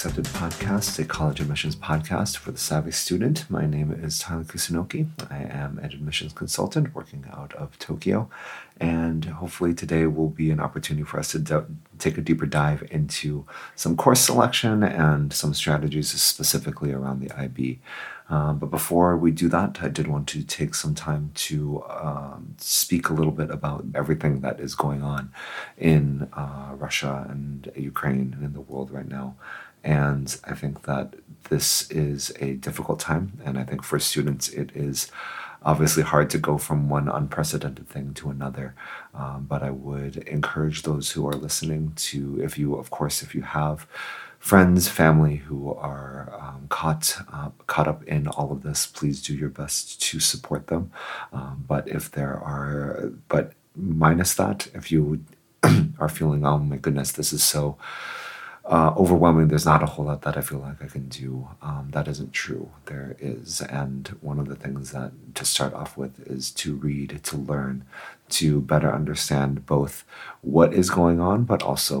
Accepted Podcast, a college admissions podcast for the savvy student. My name is Tyler Kusunoki. I am an admissions consultant working out of Tokyo. And hopefully, today will be an opportunity for us to de- take a deeper dive into some course selection and some strategies specifically around the IB. Um, but before we do that, I did want to take some time to um, speak a little bit about everything that is going on in uh, Russia and Ukraine and in the world right now. And I think that this is a difficult time. And I think for students, it is obviously hard to go from one unprecedented thing to another. Um, but I would encourage those who are listening to, if you, of course, if you have friends, family who are um, caught uh, caught up in all of this, please do your best to support them. Um, but if there are, but minus that, if you are feeling, oh my goodness, this is so uh, overwhelming. There's not a whole lot that I feel like I can do. Um, that isn't true. There is. And one of the things that to start off with is to read, to learn, to better understand both what is going on, but also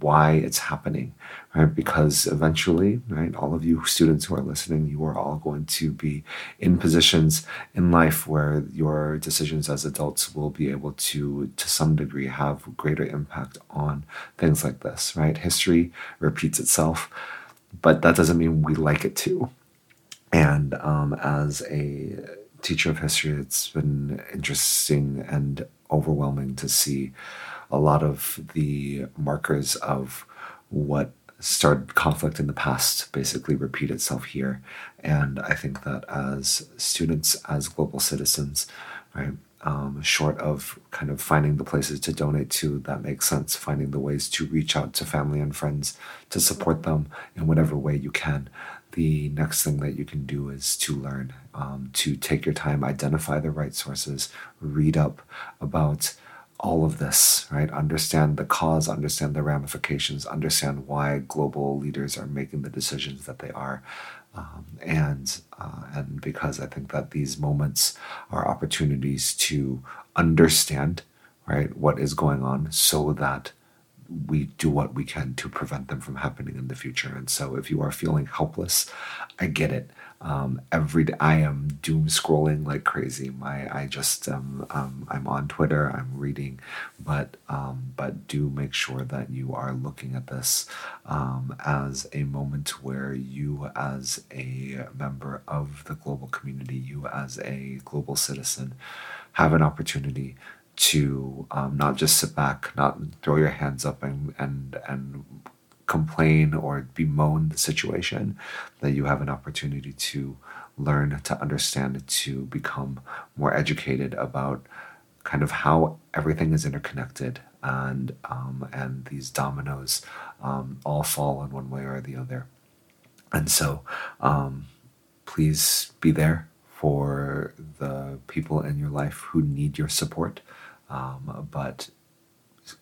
why it's happening, right? Because eventually, right, all of you students who are listening, you are all going to be in positions in life where your decisions as adults will be able to, to some degree, have greater impact on things like this, right? History repeats itself, but that doesn't mean we like it to. And um, as a teacher of history, it's been interesting and overwhelming to see a lot of the markers of what started conflict in the past basically repeat itself here. And I think that as students, as global citizens, right, um, short of kind of finding the places to donate to that makes sense, finding the ways to reach out to family and friends to support them in whatever way you can. The next thing that you can do is to learn, um, to take your time, identify the right sources, read up about all of this, right? Understand the cause, understand the ramifications, understand why global leaders are making the decisions that they are. Um, and uh, and because I think that these moments are opportunities to understand, right, what is going on, so that we do what we can to prevent them from happening in the future. And so, if you are feeling helpless, I get it. Um, every day I am doom scrolling like crazy. My I just um, um, I'm on Twitter. I'm reading, but um, but do make sure that you are looking at this um, as a moment where you, as a member of the global community, you as a global citizen, have an opportunity to um, not just sit back, not throw your hands up and and and complain or bemoan the situation, that you have an opportunity to learn, to understand, to become more educated about kind of how everything is interconnected and um, and these dominoes um, all fall in one way or the other. And so, um, please be there for the people in your life who need your support, um, but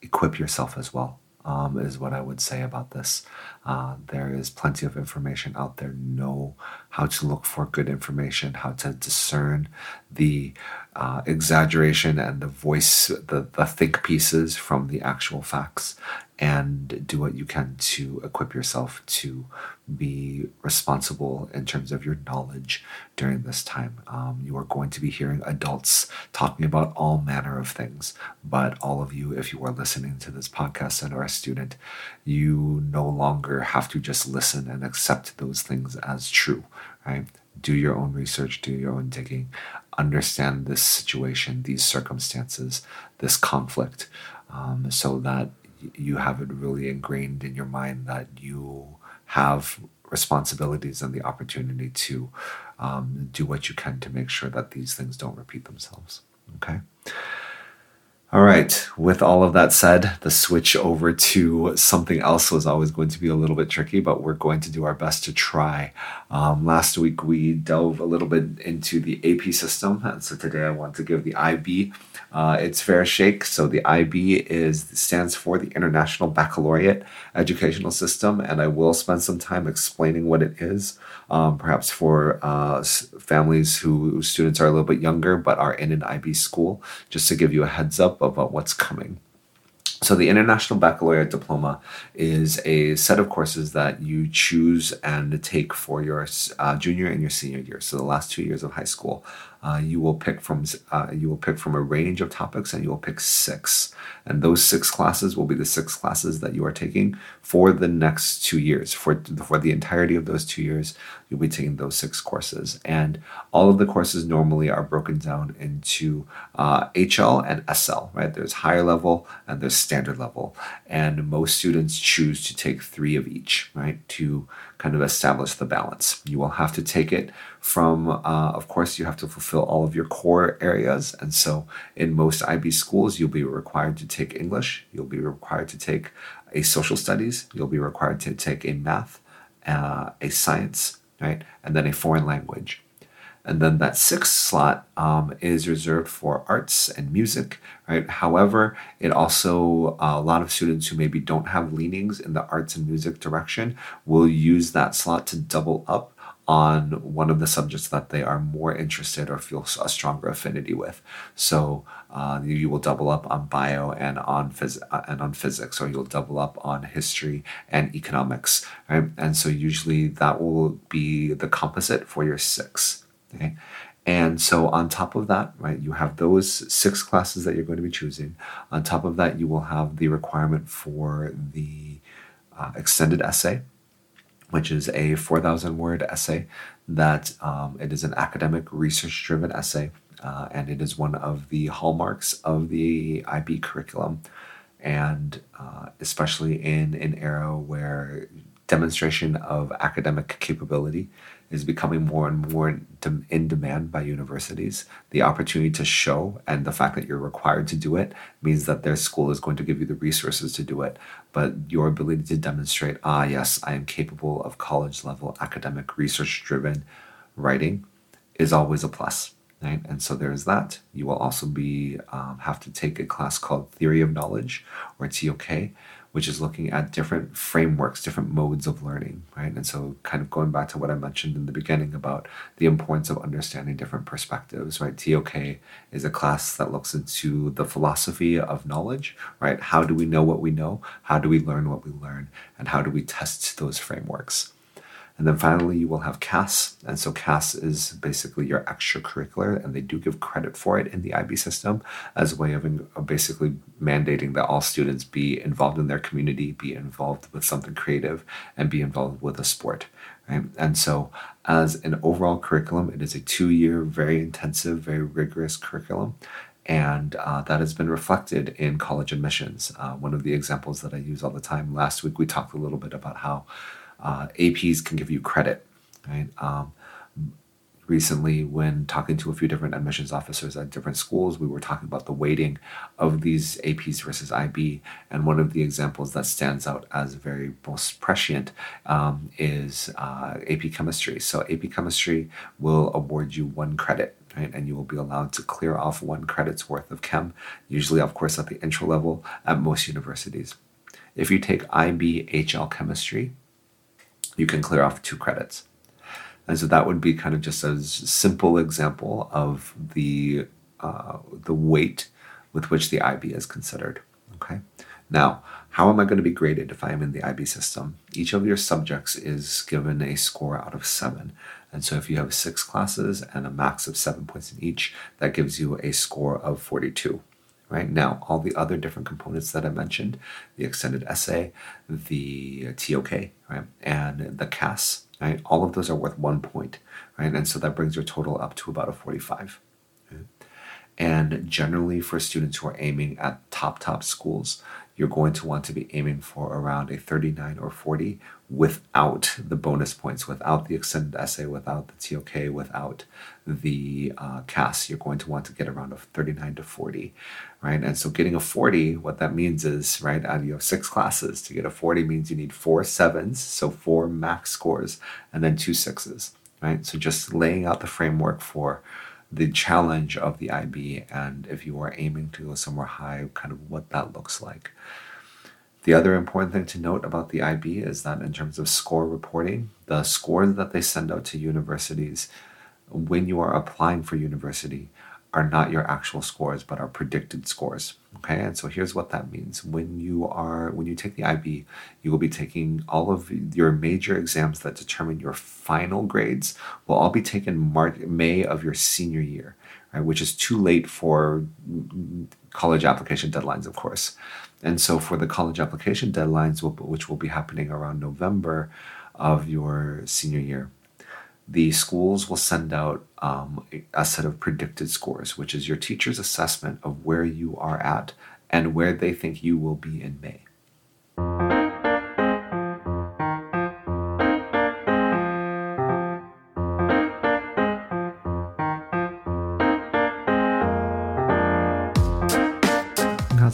equip yourself as well um, is what I would say about this. Uh, there is plenty of information out there. Know how to look for good information, how to discern the uh, exaggeration and the voice, the, the think pieces from the actual facts, and do what you can to equip yourself to be responsible in terms of your knowledge during this time. Um, you are going to be hearing adults talking about all manner of things, but all of you, if you are listening to this podcast and are a student, you no longer have to just listen and accept those things as true, right? Do your own research, do your own digging, understand this situation, these circumstances, this conflict, um, so that you have it really ingrained in your mind that you have responsibilities and the opportunity to um, do what you can to make sure that these things don't repeat themselves. Okay. All right, with all of that said, the switch over to something else was always going to be a little bit tricky, but we're going to do our best to try. Um, last week we dove a little bit into the AP system, and so today I want to give the IB uh, its fair shake. So the IB is stands for the International Baccalaureate Educational System, and I will spend some time explaining what it is, um, perhaps for uh, families who whose students are a little bit younger but are in an IB school, just to give you a heads up about what's coming. So, the International Baccalaureate Diploma is a set of courses that you choose and take for your uh, junior and your senior year. So, the last two years of high school, uh, you will pick from uh, you will pick from a range of topics, and you will pick six. And those six classes will be the six classes that you are taking for the next two years. For for the entirety of those two years, you'll be taking those six courses. And all of the courses normally are broken down into uh, HL and SL. Right? There's higher level and there's standard level. And most students choose to take three of each, right, to kind of establish the balance. You will have to take it from, uh, of course, you have to fulfill all of your core areas. And so in most IB schools, you'll be required to take English, you'll be required to take a social studies, you'll be required to take a math, uh, a science, right, and then a foreign language. And then that sixth slot um, is reserved for arts and music, right? However, it also, uh, a lot of students who maybe don't have leanings in the arts and music direction will use that slot to double up on one of the subjects that they are more interested or feel a stronger affinity with. So uh, you will double up on bio and on phys- uh, and on physics, or you'll double up on history and economics, right? And so usually that will be the composite for your six. Okay. And so, on top of that, right, you have those six classes that you're going to be choosing. On top of that, you will have the requirement for the uh, extended essay, which is a 4,000 word essay that um, it is an academic research driven essay. Uh, and it is one of the hallmarks of the IB curriculum. And uh, especially in an era where demonstration of academic capability is becoming more and more in demand by universities. The opportunity to show and the fact that you're required to do it means that their school is going to give you the resources to do it. But your ability to demonstrate, ah, yes, I am capable of college level academic research driven writing is always a plus. Right? And so there's that. You will also be um, have to take a class called Theory of Knowledge or TOK, which is looking at different frameworks, different modes of learning, right? And so, kind of going back to what I mentioned in the beginning about the importance of understanding different perspectives, right? TOK is a class that looks into the philosophy of knowledge, right? How do we know what we know? How do we learn what we learn? And how do we test those frameworks? And then finally, you will have CAS. And so CAS is basically your extracurricular, and they do give credit for it in the IB system as a way of, of basically mandating that all students be involved in their community, be involved with something creative, and be involved with a sport. Right? And so, as an overall curriculum, it is a two year, very intensive, very rigorous curriculum and uh, that has been reflected in college admissions. Uh, one of the examples that I use all the time. Last week we talked a little bit about how uh, APs can give you credit, right? Um, recently, when talking to a few different admissions officers at different schools, we were talking about the weighting of these APs versus IB. And one of the examples that stands out as very most prescient um, is uh, AP chemistry. So, AP chemistry will award you one credit. Right, and you will be allowed to clear off one credit's worth of chem, usually, of course, at the intro level at most universities. If you take IB HL chemistry, you can clear off two credits. And so that would be kind of just a simple example of the uh, the weight with which the IB is considered. Okay. Now, how am I going to be graded if I am in the IB system? Each of your subjects is given a score out of seven. And so if you have six classes and a max of seven points in each, that gives you a score of 42 right? Now, all the other different components that I mentioned, the extended essay, the TOK, right, and the CAS, right, all of those are worth one point, right? And so that brings your total up to about a 45. And generally, for students who are aiming at top, top schools, you're going to want to be aiming for around a 39 or 40 without the bonus points, without the extended essay, without the TOK, without the uh, CAS. You're going to want to get around a 39 to 40, right? And so getting a 40, what that means is, right, out of you have six classes. To get a 40 means you need four sevens, so four max scores, and then two sixes, right? So just laying out the framework for the challenge of the IB and if you are aiming to go somewhere high, kind of what that looks like. The other important thing to note about the IB is that in terms of score reporting, the scores that they send out to universities when you are applying for university are not your actual scores, but are predicted scores. Okay, and so here's what that means. When you are when you take the IB, you will be taking all of your major exams that determine your final grades will all be taken March, May of your senior year, right? Which is too late for college application deadlines, of course. And so for the college application deadlines, which will be happening around November of your senior year, the schools will send out um, a set of predicted scores, which is your teacher's assessment of where you are at and where they think you will be in May.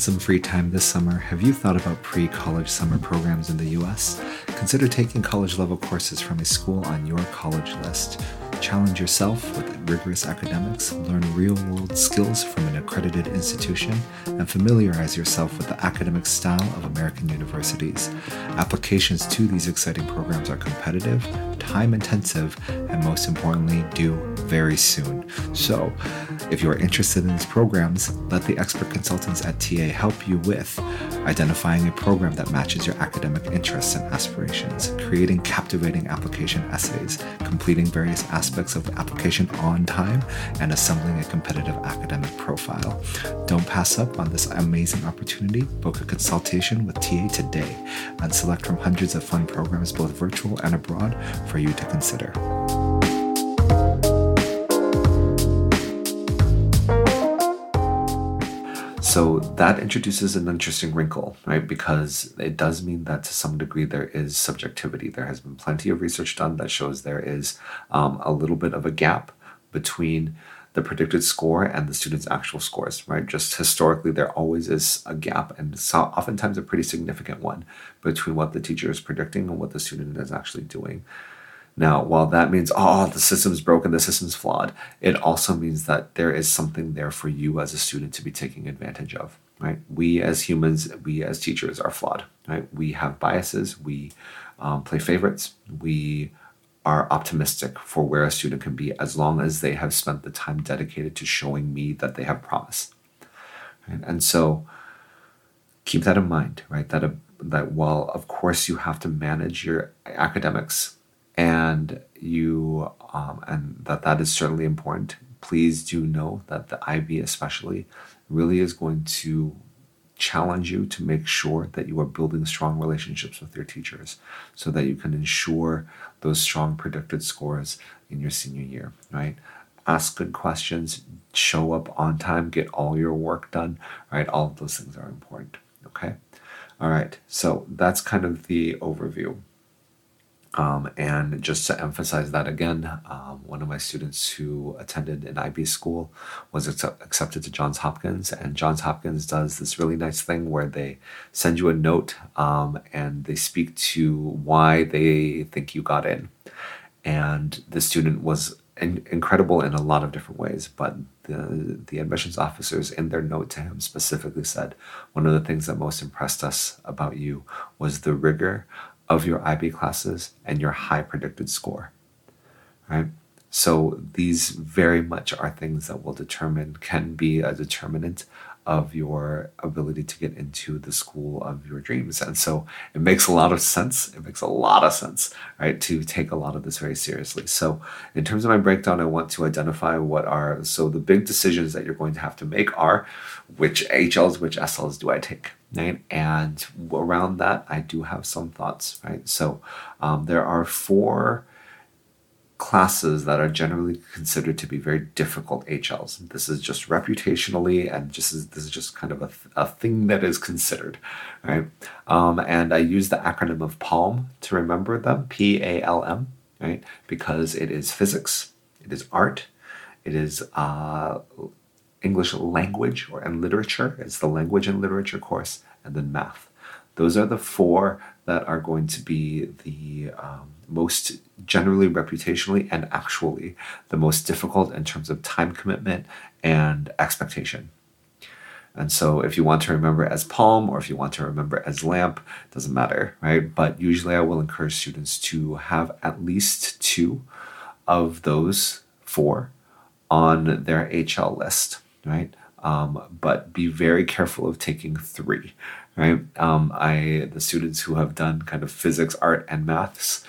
Some free time this summer? Have you thought about pre college summer programs in the US? Consider taking college level courses from a school on your college list. Challenge yourself with rigorous academics, learn real world skills from an accredited institution, and familiarize yourself with the academic style of American universities. Applications to these exciting programs are competitive, time intensive, and most importantly, due very soon. So, if you are interested in these programs, let the expert consultants at TA help you with identifying a program that matches your academic interests and aspirations, creating captivating application essays, completing various aspects of the application on time, and assembling a competitive academic profile. Don't pass up on this amazing opportunity. Book a consultation with TA today and select from hundreds of fun programs, both virtual and abroad, for you to consider. So that introduces an interesting wrinkle, right? Because it does mean that to some degree there is subjectivity. There has been plenty of research done that shows there is um, a little bit of a gap between the predicted score and the student's actual scores, right? Just historically, there always is a gap, and so oftentimes a pretty significant one between what the teacher is predicting and what the student is actually doing. Now, while that means, oh, the system's broken, the system's flawed, it also means that there is something there for you as a student to be taking advantage of, right? We as humans, we as teachers are flawed, right? We have biases, we um, play favorites, we are optimistic for where a student can be as long as they have spent the time dedicated to showing me that they have promise. Right? And so keep that in mind, right? That, uh, that while, of course, you have to manage your academics, and you um, and that that is certainly important. Please do know that the ib especially really is going to challenge you to make sure that you are building strong relationships with your teachers so that you can ensure those strong predicted scores in your senior year right? Ask good questions show up on time get all your work done right? All of those things are important okay? All right so that's kind of the overview um, and just to emphasize that again, um, one of my students who attended an IB school was accept- accepted to Johns Hopkins, and Johns Hopkins does this really nice thing where they send you a note um, and they speak to why they think you got in. And the student was in- incredible in a lot of different ways, but the the admissions officers in their note to him specifically said one of the things that most impressed us about you was the rigor of your IB classes and your high predicted score. Right? So these very much are things that will determine, can be a determinant of your ability to get into the school of your dreams. And so it makes a lot of sense. It makes a lot of sense, right, to take a lot of this very seriously. So, in terms of my breakdown, I want to identify what are so the big decisions that you're going to have to make are which HLs, which SLs do I take? Right? And around that, I do have some thoughts, right? So, um, there are four classes that are generally considered to be very difficult HLs. This is just reputationally, and just this is just kind of a, a thing that is considered, right? Um, and I use the acronym of PALM to remember them, P A L M, right? Because it is physics, it is art, it is uh, English language or and literature. It's the language and literature course, and then math. Those are the four that are going to be the um, most generally reputationally and actually the most difficult in terms of time commitment and expectation. And so if you want to remember as palm or if you want to remember as lamp, doesn't matter, right? But usually I will encourage students to have at least two of those four on their HL list, right? Um, but be very careful of taking three, right? Um, I the students who have done kind of physics, art, and maths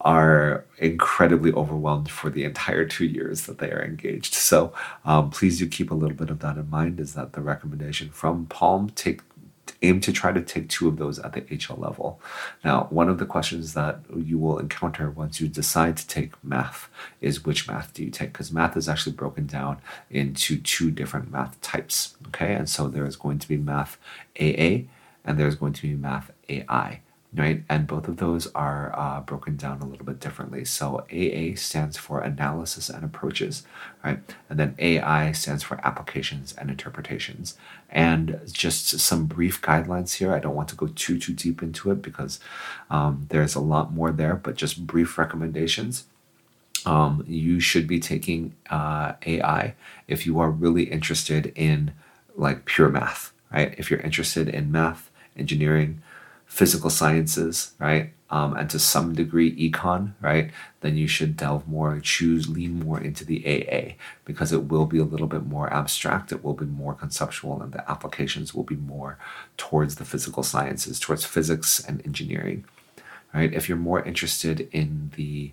are incredibly overwhelmed for the entire two years that they are engaged. So um, please do keep a little bit of that in mind. Is that the recommendation from Palm? Take aim to try to take two of those at the HL level. Now, one of the questions that you will encounter once you decide to take math is which math do you take? Because math is actually broken down into two different math types. Okay, and so there is going to be math AA and there's going to be math AI right? And both of those are uh, broken down a little bit differently. So AA stands for analysis and approaches, right? And then AI stands for applications and interpretations. And just some brief guidelines here. I don't want to go too too deep into it because um, there's a lot more there, but just brief recommendations. Um, you should be taking uh, AI if you are really interested in like pure math, right? If you're interested in math, engineering, physical sciences, right? Um, and to some degree econ, right? Then you should delve more, choose, lean more into the AA because it will be a little bit more abstract, it will be more conceptual, and the applications will be more towards the physical sciences, towards physics and engineering, right? If you're more interested in the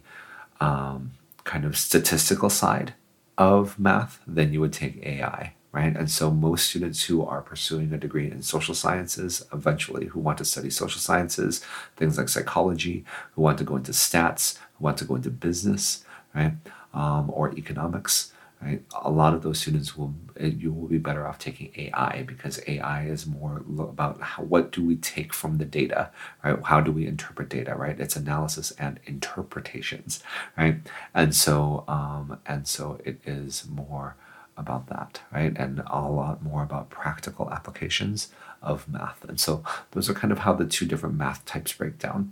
um, kind of statistical side of math, then you would take AI, right? And so most students who are pursuing a degree in social sciences, eventually who want to study social sciences, things like psychology, who want to go into stats, who want to go into business, right, um, or economics, right? A lot of those students will eh, you will be better off taking AI because AI is more about how, what do we take from the data, right? How do we interpret data, right? It's analysis and interpretations, right? And so um, and so it is more about that, right? And a lot more about practical applications of math. And so those are kind of how the two different math types break down.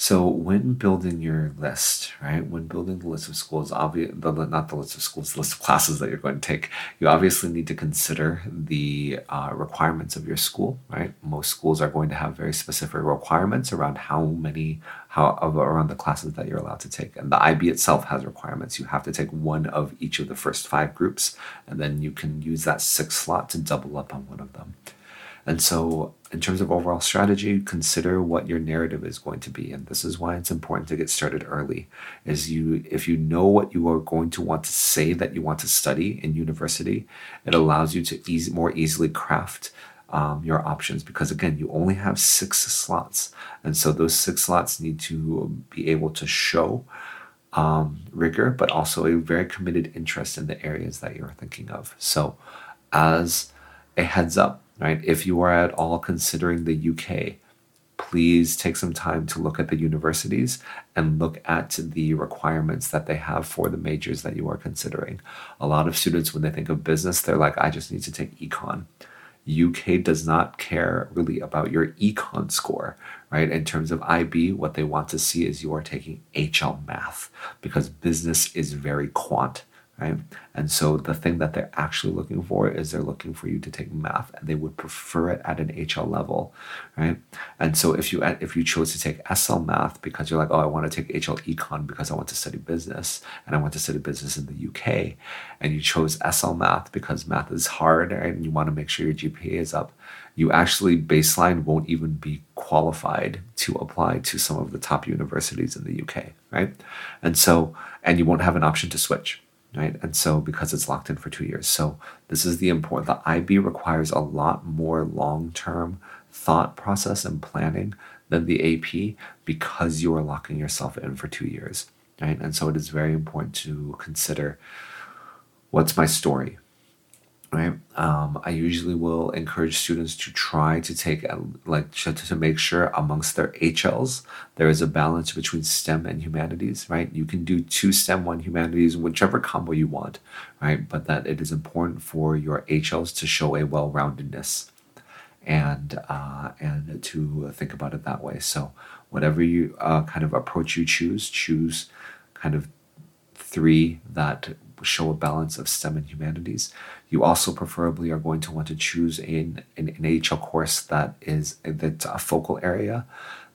So when building your list, right, when building the list of schools, obvious, not the list of schools, the list of classes that you're going to take, you obviously need to consider the uh, requirements of your school, right? Most schools are going to have very specific requirements around how many, how around the classes that you're allowed to take, and the IB itself has requirements. You have to take one of each of the first five groups, and then you can use that sixth slot to double up on one of them. And so, in terms of overall strategy, consider what your narrative is going to be. And this is why it's important to get started early. Is you if you know what you are going to want to say that you want to study in university, it allows you to easy, more easily craft um, your options because again, you only have six slots, and so those six slots need to be able to show um, rigor, but also a very committed interest in the areas that you're thinking of. So, as a heads up right? If you are at all considering the UK, please take some time to look at the universities and look at the requirements that they have for the majors that you are considering. A lot of students, when they think of business, they're like, I just need to take econ. UK does not care really about your econ score, right? In terms of IB, what they want to see is you are taking HL math because business is very quant right? And so the thing that they're actually looking for is they're looking for you to take math, and they would prefer it at an HL level, right? And so if you if you chose to take SL math because you're like, oh, I want to take HL econ because I want to study business and I want to study business in the UK, and you chose SL math because math is hard right? and you want to make sure your GPA is up, you actually baseline won't even be qualified to apply to some of the top universities in the UK, right? And so and you won't have an option to switch right? And so because it's locked in for two years. So this is the important, the IB requires a lot more long-term thought process and planning than the AP because you are locking yourself in for two years, right? And so it is very important to consider what's my story, right? Um, i usually will encourage students to try to take a, like to, to make sure amongst their hls there is a balance between stem and humanities right? You can do two stem one humanities whichever combo you want right? But that it is important for your hls to show a well-roundedness and uh, and to think about it that way. So whatever you uh, kind of approach you choose choose kind of three that show a balance of STEM and humanities. You also preferably are going to want to choose an, an, an HL course that is that's a focal area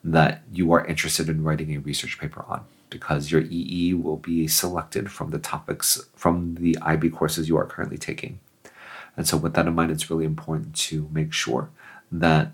that you are interested in writing a research paper on. because your EE will be selected from the topics from the IB courses you are currently taking. And so, with that in mind, it's really important to make sure that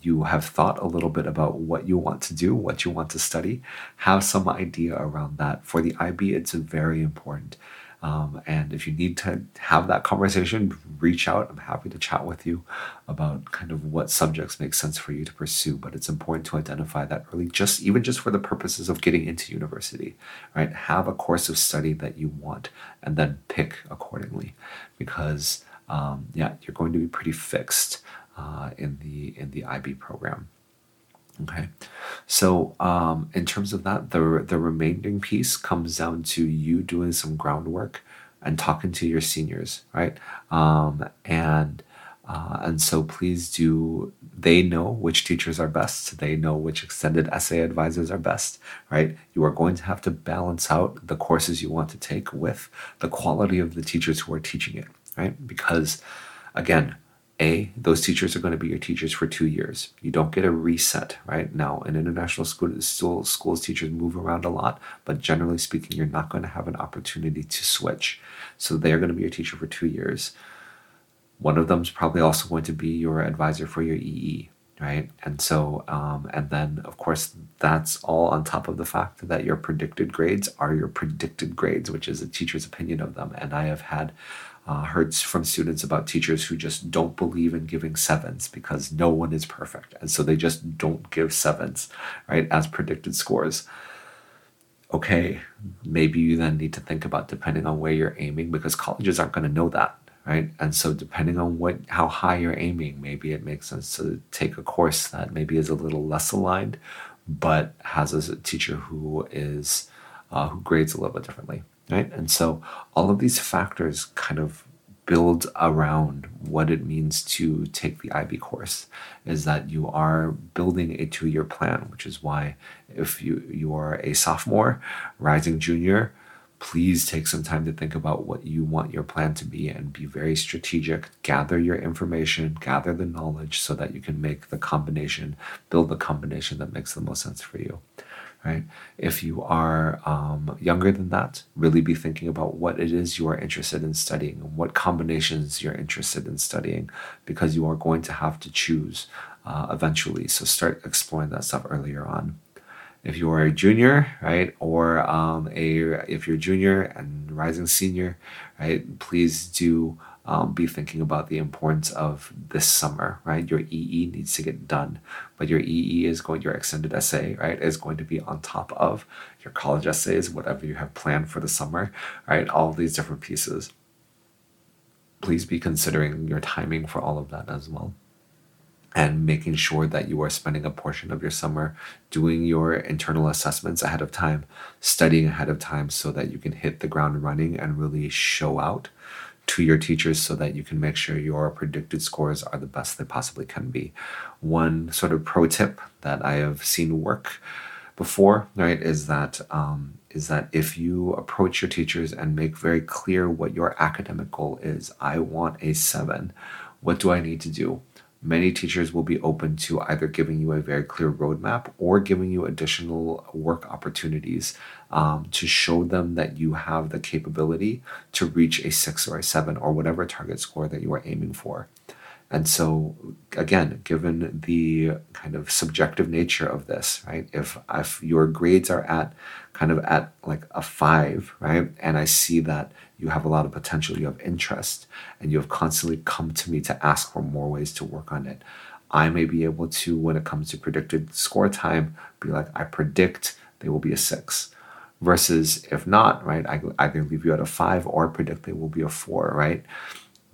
you have thought a little bit about what you want to do, what you want to study, have some idea around that. For the IB, it's very important. Um, and if you need to have that conversation, reach out. I'm happy to chat with you about kind of what subjects make sense for you to pursue. But it's important to identify that early, just even just for the purposes of getting into university, right? Have a course of study that you want, and then pick accordingly, because um, yeah, you're going to be pretty fixed uh, in the in the IB program. Okay, so um, in terms of that, the the remaining piece comes down to you doing some groundwork and talking to your seniors, right? Um, and uh, and so please do. They know which teachers are best. They know which extended essay advisors are best, right? You are going to have to balance out the courses you want to take with the quality of the teachers who are teaching it, right? Because again, a, those teachers are going to be your teachers for two years. You don't get a reset, right? Now, in international school, still, schools, teachers move around a lot, but generally speaking, you're not going to have an opportunity to switch. So they're going to be your teacher for two years. One of them is probably also going to be your advisor for your EE, right? And so, um, and then of course, that's all on top of the fact that your predicted grades are your predicted grades, which is a teacher's opinion of them. And I have had uh, heard from students about teachers who just don't believe in giving sevens because no one is perfect. And so they just don't give sevens, right, as predicted scores. Okay, maybe you then need to think about depending on where you're aiming because colleges aren't going to know that, right? And so depending on what how high you're aiming, maybe it makes sense to take a course that maybe is a little less aligned, but has a teacher who is uh, who grades a little bit differently right? And so all of these factors kind of build around what it means to take the IB course is that you are building a two-year plan, which is why if you you are a sophomore, rising junior, please take some time to think about what you want your plan to be and be very strategic. Gather your information, gather the knowledge so that you can make the combination, build the combination that makes the most sense for you right? If you are um, younger than that, really be thinking about what it is you are interested in studying and what combinations you're interested in studying because you are going to have to choose uh, eventually. So start exploring that stuff earlier on. If you are a junior, right, or um, a if you're a junior and rising senior, right, please do um, be thinking about the importance of this summer, right? Your EE needs to get done, but your EE is going, your extended essay, right, is going to be on top of your college essays, whatever you have planned for the summer, right? All these different pieces. Please be considering your timing for all of that as well. And making sure that you are spending a portion of your summer doing your internal assessments ahead of time, studying ahead of time so that you can hit the ground running and really show out to your teachers so that you can make sure your predicted scores are the best they possibly can be. One sort of pro tip that I have seen work before, right, is that um, is that if you approach your teachers and make very clear what your academic goal is, I want a seven. What do I need to do? Many teachers will be open to either giving you a very clear roadmap or giving you additional work opportunities um, to show them that you have the capability to reach a six or a seven or whatever target score that you are aiming for. And so, again, given the kind of subjective nature of this, right? If if your grades are at kind of at like a five, right, and I see that you have a lot of potential, you have interest, and you have constantly come to me to ask for more ways to work on it, I may be able to, when it comes to predicted score time, be like, I predict they will be a six. Versus if not, right, I either leave you at a five or predict they will be a four, right?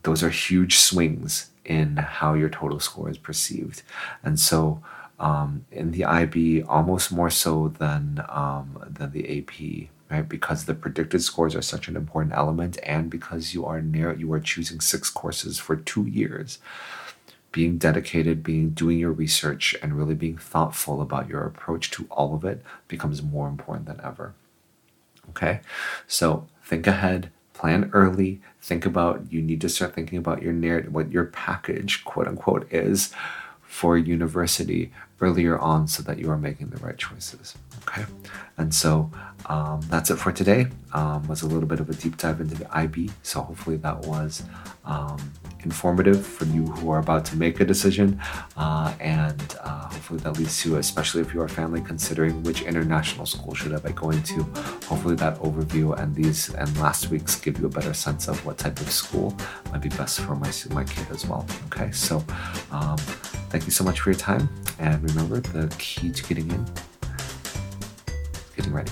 Those are huge swings in how your total score is perceived. And so um, in the IB, almost more so than um, than the AP, right? Because the predicted scores are such an important element, and because you are near, you are choosing six courses for two years. Being dedicated, being doing your research, and really being thoughtful about your approach to all of it becomes more important than ever. Okay, so think ahead, plan early think about you need to start thinking about your narrative what your package quote unquote is for university earlier on so that you are making the right choices. Okay. And so um, that's it for today. Um, was a little bit of a deep dive into the IB. So hopefully that was um, informative for you who are about to make a decision. Uh, and uh, hopefully that leads to, especially if you are family considering which international school should I be going to, hopefully that overview and these and last week's give you a better sense of what type of school might be best for my, my kid as well. Okay. So um, thank you so much for your time. And remember the key to getting in getting ready.